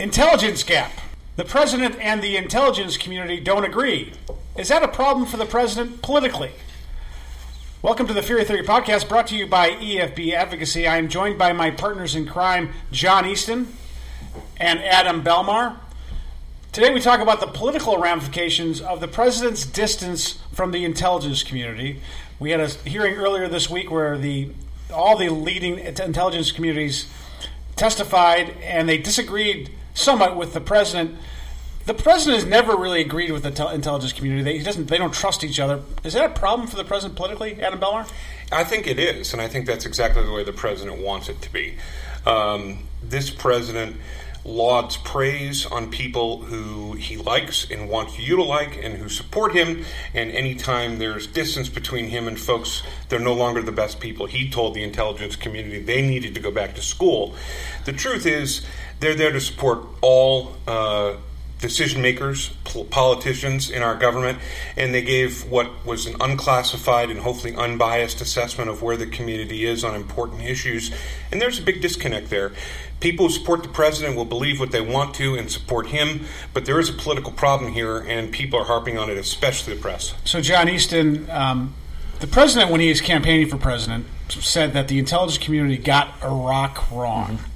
Intelligence gap. The president and the intelligence community don't agree. Is that a problem for the president politically? Welcome to the Feehery Theory podcast brought to you by EFB Advocacy. I am joined by my partners in crime, John Easton and Adam Belmar. Today we talk about the political ramifications of the president's distance from the intelligence community. We had a hearing earlier this week where the all the leading intelligence communities testified and they disagreed somewhat with the president. The president has never really agreed with the tel- intelligence community. They, he doesn't. They don't trust each other. Is that a problem for the president politically, Adam Belmar? I think it is, and I think that's exactly the way the president wants it to be. Um, this president lauds praise on people who he likes and wants you to like and who support him. And anytime there's distance between him and folks, they're no longer the best people. He told the intelligence community they needed to go back to school. The truth is, they're there to support all. Uh, decision makers, politicians in our government, and they gave what was an unclassified and hopefully unbiased assessment of where the community is on important issues. And there's a big disconnect there. People who support the president will believe what they want to and support him, but there is a political problem here, and people are harping on it, especially the press. So, John Easton, um, the president, when he was campaigning for president, said that the intelligence community got Iraq wrong. Mm-hmm.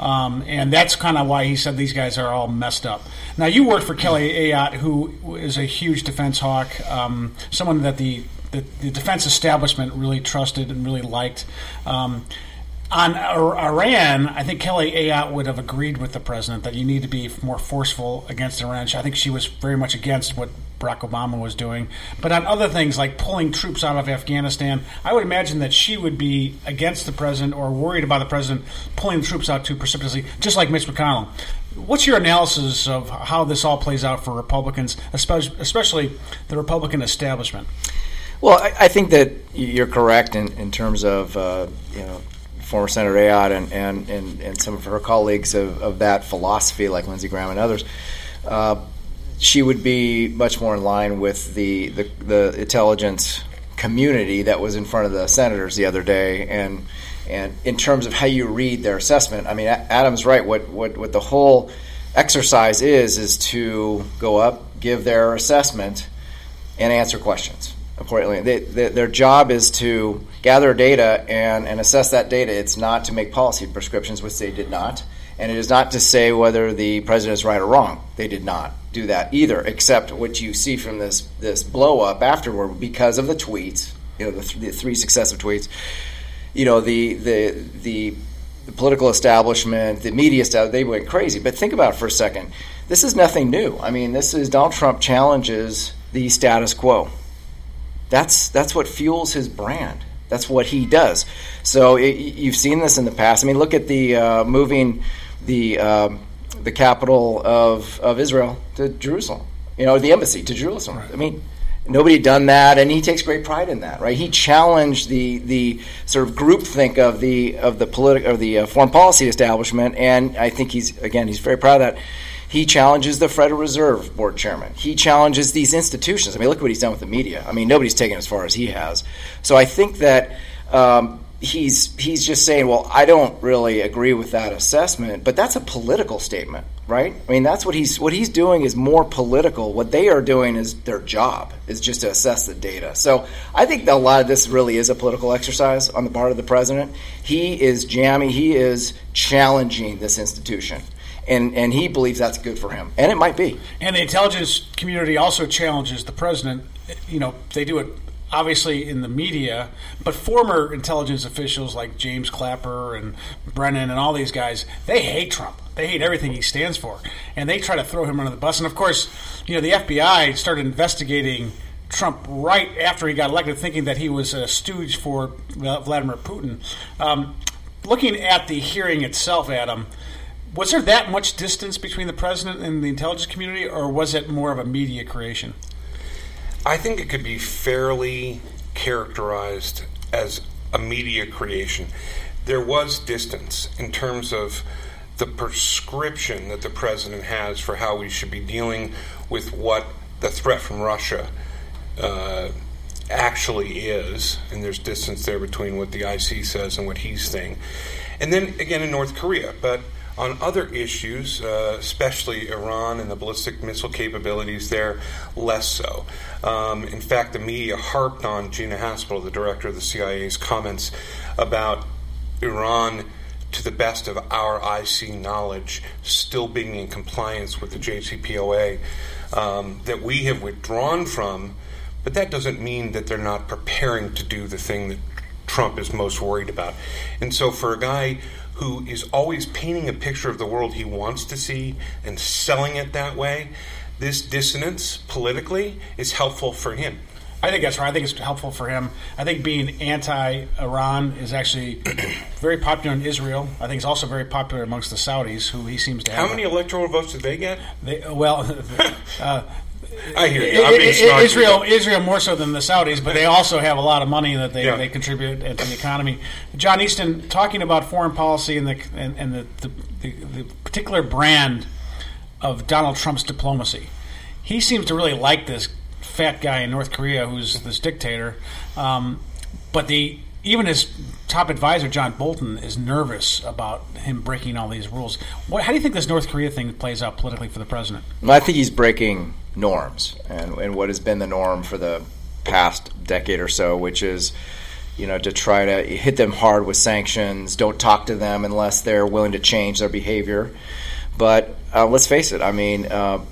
Um, and that's kind of why he said these guys are all messed up. Now, you worked for Kelly Ayotte, who is a huge defense hawk, um, someone that the, the, the, defense establishment really trusted and really liked. Um, on Iran, I think Kelly Ayotte would have agreed with the president that you need to be more forceful against Iran. I think she was very much against what Barack Obama was doing. But on other things like pulling troops out of Afghanistan, I would imagine that she would be against the president or worried about the president pulling troops out too precipitously, just like Mitch McConnell. What's your analysis of how this all plays out for Republicans, especially the Republican establishment? Well, I, I think that you're correct in, in terms of uh, you know former Senator Ayotte and, and, and, and, some of her colleagues of, of that philosophy, like Lindsey Graham and others, uh, she would be much more in line with the, the, the, intelligence community that was in front of the senators the other day. And, and in terms of how you read their assessment, I mean, Adam's right. What, what, what the whole exercise is, is to go up, give their assessment, and answer questions accordingly. They, they, their job is to gather data and, and assess that data. It's not to make policy prescriptions, which they did not. And it is not to say whether the president is right or wrong. They did not do that either, except what you see from this, this blow up afterward because of the tweets, you know, the, th- the three successive tweets. You know, the, the, the, the political establishment, the media they went crazy. But think about it for a second. This is nothing new. I mean, this is Donald Trump challenges the status quo that's that's what fuels his brand. That's what he does. So it, you've seen this in the past. I mean, look at the uh, moving the uh, the capital of of Israel to Jerusalem. You know, the embassy to Jerusalem. Right. I mean, nobody had done that, and he takes great pride in that, right? He challenged the the sort of groupthink of the of the political of the uh, foreign policy establishment, and I think he's again he's very proud of that. He challenges the Federal Reserve Board chairman. He challenges these institutions. I mean, look what he's done with the media. I mean, nobody's taken as far as he has. So I think that um, he's he's just saying, well, I don't really agree with that assessment, but that's a political statement, right? I mean, that's what he's what he's doing is more political. What they are doing is their job is just to assess the data. So I think a lot of this really is a political exercise on the part of the president. He is jamming. He is challenging this institution and and he believes that's good for him, and it might be. And the intelligence community also challenges the president. You know, they do it obviously in the media, but former intelligence officials like James Clapper and Brennan and all these guys, they hate Trump. They hate everything he stands for, and they try to throw him under the bus. And of course, you know, the FBI started investigating. Trump right after he got elected, thinking that he was a stooge for Vladimir Putin. Um, looking at the hearing itself, Adam, was there that much distance between the president and the intelligence community, or was it more of a media creation? I think it could be fairly characterized as a media creation. There was distance in terms of the prescription that the president has for how we should be dealing with what the threat from Russia uh, actually is, and there's distance there between what the IC says and what he's saying. And then again in North Korea, but On other issues, uh, especially Iran and the ballistic missile capabilities there, less so. Um, in fact, the media harped on Gina Haspel, the director of the CIA's comments about Iran to the best of our IC knowledge, still being in compliance with the JCPOA um, that we have withdrawn from, but that doesn't mean that they're not preparing to do the thing that Trump is most worried about. And so, for a guy who is always painting a picture of the world he wants to see and selling it that way, this dissonance politically is helpful for him. I think that's right. I think it's helpful for him. I think being anti-Iran is actually very popular in Israel. I think it's also very popular amongst the Saudis, who he seems to have. How many electoral votes did they get? They, well, uh, I hear you. I'm being snarky, Israel, but- Israel more so than the Saudis, but they also have a lot of money that they, Yeah. they contribute to the economy. John Easton, talking about foreign policy and the and, and the, the, the, the particular brand of Donald Trump's diplomacy, he seems to really like this fat guy in North Korea who's this dictator. Um, but the even his top advisor John Bolton is nervous about him breaking all these rules. What, how do you think this North Korea thing plays out politically for the president? Well, I think he's breaking norms and, and what has been the norm for the past decade or so, which is, you know, to try to hit them hard with sanctions, don't talk to them unless they're willing to change their behavior. But uh, let's face it, I mean, uh,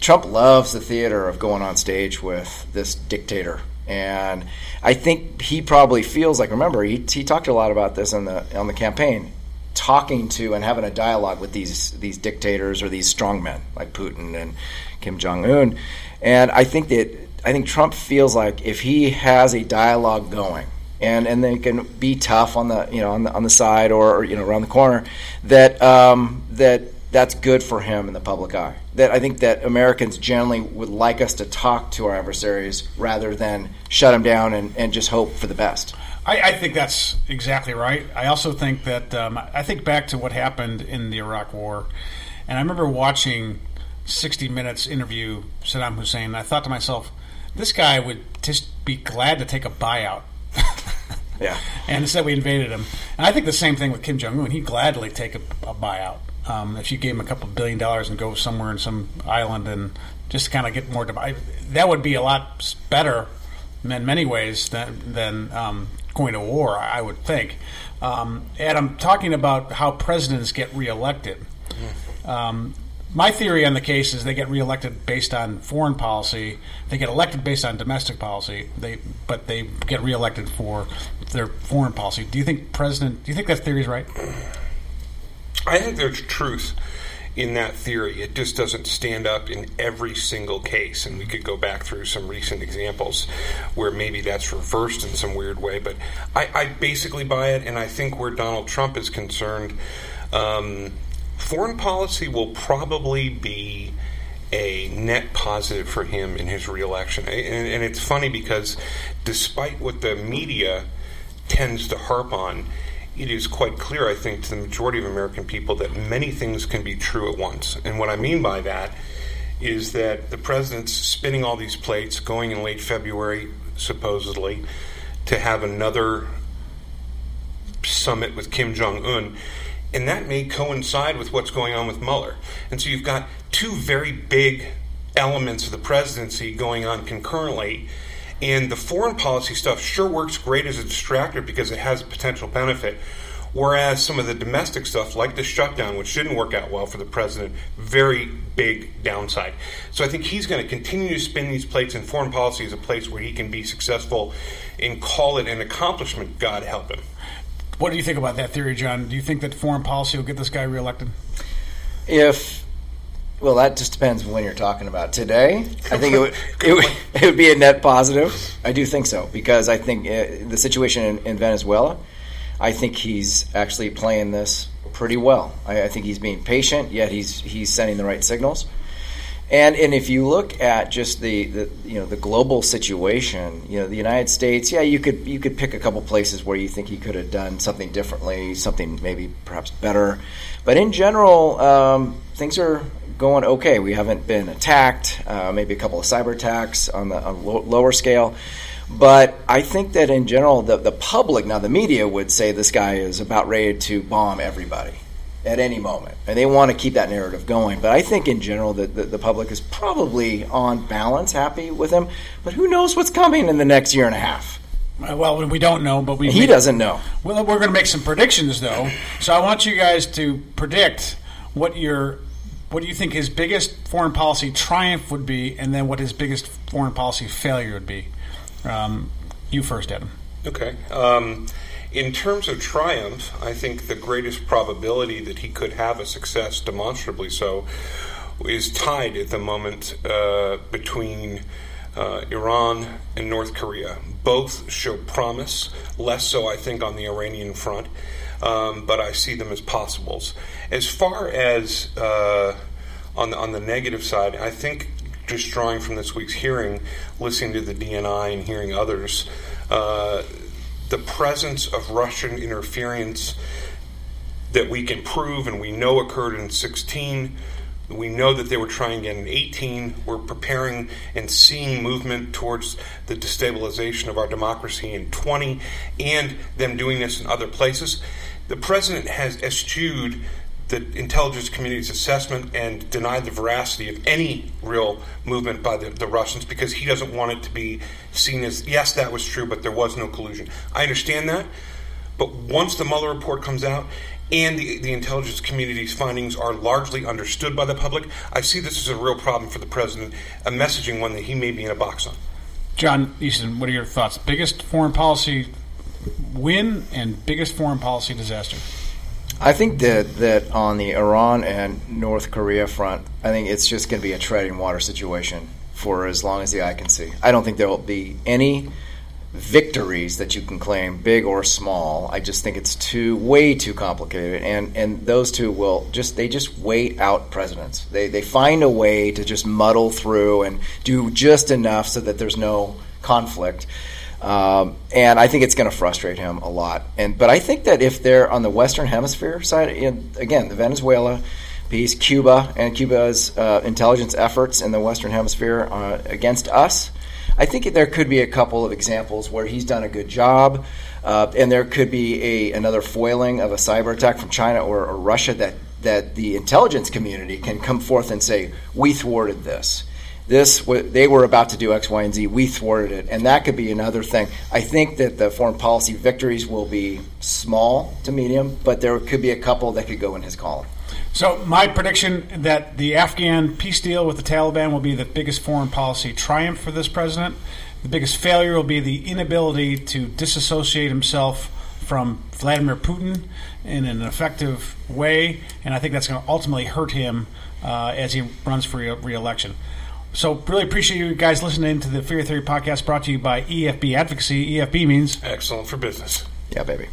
Trump loves the theater of going on stage with this dictator. And I think he probably feels like, remember, he, he talked a lot about this on the, on the campaign talking to and having a dialogue with these these dictators or these strongmen like Putin and Kim Jong Un, and I think that I think Trump feels like if he has a dialogue going. And, and they can be tough on the you know on the, on the side or, or you know around the corner that um, that that's good for him in the public eye. That I think that Americans generally would like us to talk to our adversaries rather than shut them down and, and just hope for the best. I, I think that's exactly right. I also think that um, I think back to what happened in the Iraq War, and I remember watching 60 Minutes interview Saddam Hussein. And I thought to myself, this guy would just be glad to take a buyout. Yeah. And instead, we invaded him. And I think the same thing with Kim Jong Un. He'd gladly take a, a buyout um, if you gave him a couple billion dollars and go somewhere in some island and just kind of get more. That would be a lot better in many ways than than um, going to war. I would think. Um, Adam, talking about how presidents get reelected. Um, my theory on the case is they get reelected based on foreign policy. They get elected based on domestic policy. They, but they get reelected for their foreign policy. Do you think president? Do you think that theory is right? I think there's truth in that theory. It just doesn't stand up in every single case. And we could go back through some recent examples where maybe that's reversed in some weird way. But I, I basically buy it. And I think where Donald Trump is concerned, um, foreign policy will probably be a net positive for him in his reelection. And, and it's funny because despite what the media tends to harp on, it is quite clear, I think, to the majority of American people that many things can be true at once. And what I mean by that is that the president's spinning all these plates, going in late February, supposedly, to have another summit with Kim Jong un. And that may coincide with what's going on with Mueller. And so you've got two very big elements of the presidency going on concurrently. And the foreign policy stuff sure works great as a distractor because it has a potential benefit. Whereas some of the domestic stuff, like the shutdown, which didn't work out well for the president, very big downside. So I think he's going to continue to spin these plates, and foreign policy is a place where he can be successful and call it an accomplishment. God help him. What do you think about that theory, John? Do you think that foreign policy will get this guy reelected? If well, that just depends when you're talking about. Today, I think it would it would, it would be a net positive. I do think so because I think uh, the situation in, in Venezuela, I think he's actually playing this pretty well. I, I think he's being patient, yet he's he's sending the right signals. And and if you look at just the, the you know the global situation, you know the United States, yeah, you could you could pick a couple places where you think he could have done something differently, something maybe perhaps better. But in general, um, things are going okay. We haven't been attacked, uh, maybe a couple of cyber attacks on the on lo- lower scale. But I think that in general, the, the public, now the media would say this guy is about ready to bomb everybody. at any moment, and they want to keep that narrative going. But I think in general that the, the, public is probably on balance happy with him. But who knows what's coming in the next year and a half? Uh, well, we don't know, but we he doesn't know. Well, we're going to make some predictions though. So I want you guys to predict what your what do you think his biggest foreign policy triumph would be, and then what his biggest foreign policy failure would be. Um, you first, Adam. Okay. Um, in terms of triumph, I think the greatest probability that he could have a success, demonstrably so, is tied at the moment uh, between uh, Iran and North Korea. Both show promise, less so, I think, on the Iranian front, um, but I see them as possibles. As far as uh, on, the, on the negative side, I think just drawing from this week's hearing, listening to the DNI and hearing others, uh, the presence of Russian interference that we can prove and we know occurred in 16. We know that they were trying again in 18. We're preparing and seeing movement towards the destabilization of our democracy in 20 and them doing this in other places. The president has eschewed the intelligence community's assessment and denied the veracity of any real movement by the, the, Russians because he doesn't want it to be seen as, yes, that was true, but there was no collusion. I understand that. But once the Mueller report comes out and the, the intelligence community's findings are largely understood by the public, I see this as a real problem for the president, a messaging one that he may be in a box on. John Easton, what are your thoughts? Biggest foreign policy win and biggest foreign policy disaster? I think that, that on the Iran and North Korea front, I think it's just going to be a treading water situation for as long as the eye can see. I don't think there will be any victories that you can claim, big or small. I just think it's too way too complicated, and and those two will just they just wait out presidents. They they find a way to just muddle through and do just enough so that there's no conflict. Um, and I think it's going to frustrate him a lot. And but I think that if they're on the Western Hemisphere side, in, again, the Venezuela piece, Cuba, and Cuba's uh, intelligence efforts in the Western Hemisphere uh, against us, I think there could be a couple of examples where he's done a good job, uh, and there could be a another foiling of a cyber attack from China or, or Russia that that the intelligence community can come forth and say we thwarted this this they were about to do X, Y, and Z. We thwarted it, and that could be another thing. I think that the foreign policy victories will be small to medium, but there could be a couple that could go in his column. So my prediction that the Afghan peace deal with the Taliban will be the biggest foreign policy triumph for this president. The biggest failure will be the inability to disassociate himself from Vladimir Putin in an effective way, and I think that's going to ultimately hurt him uh, as he runs for re-election. So, really appreciate you guys listening to the Feehery Theory podcast brought to you by EFB Advocacy. EFB means excellent for business. Yeah, baby.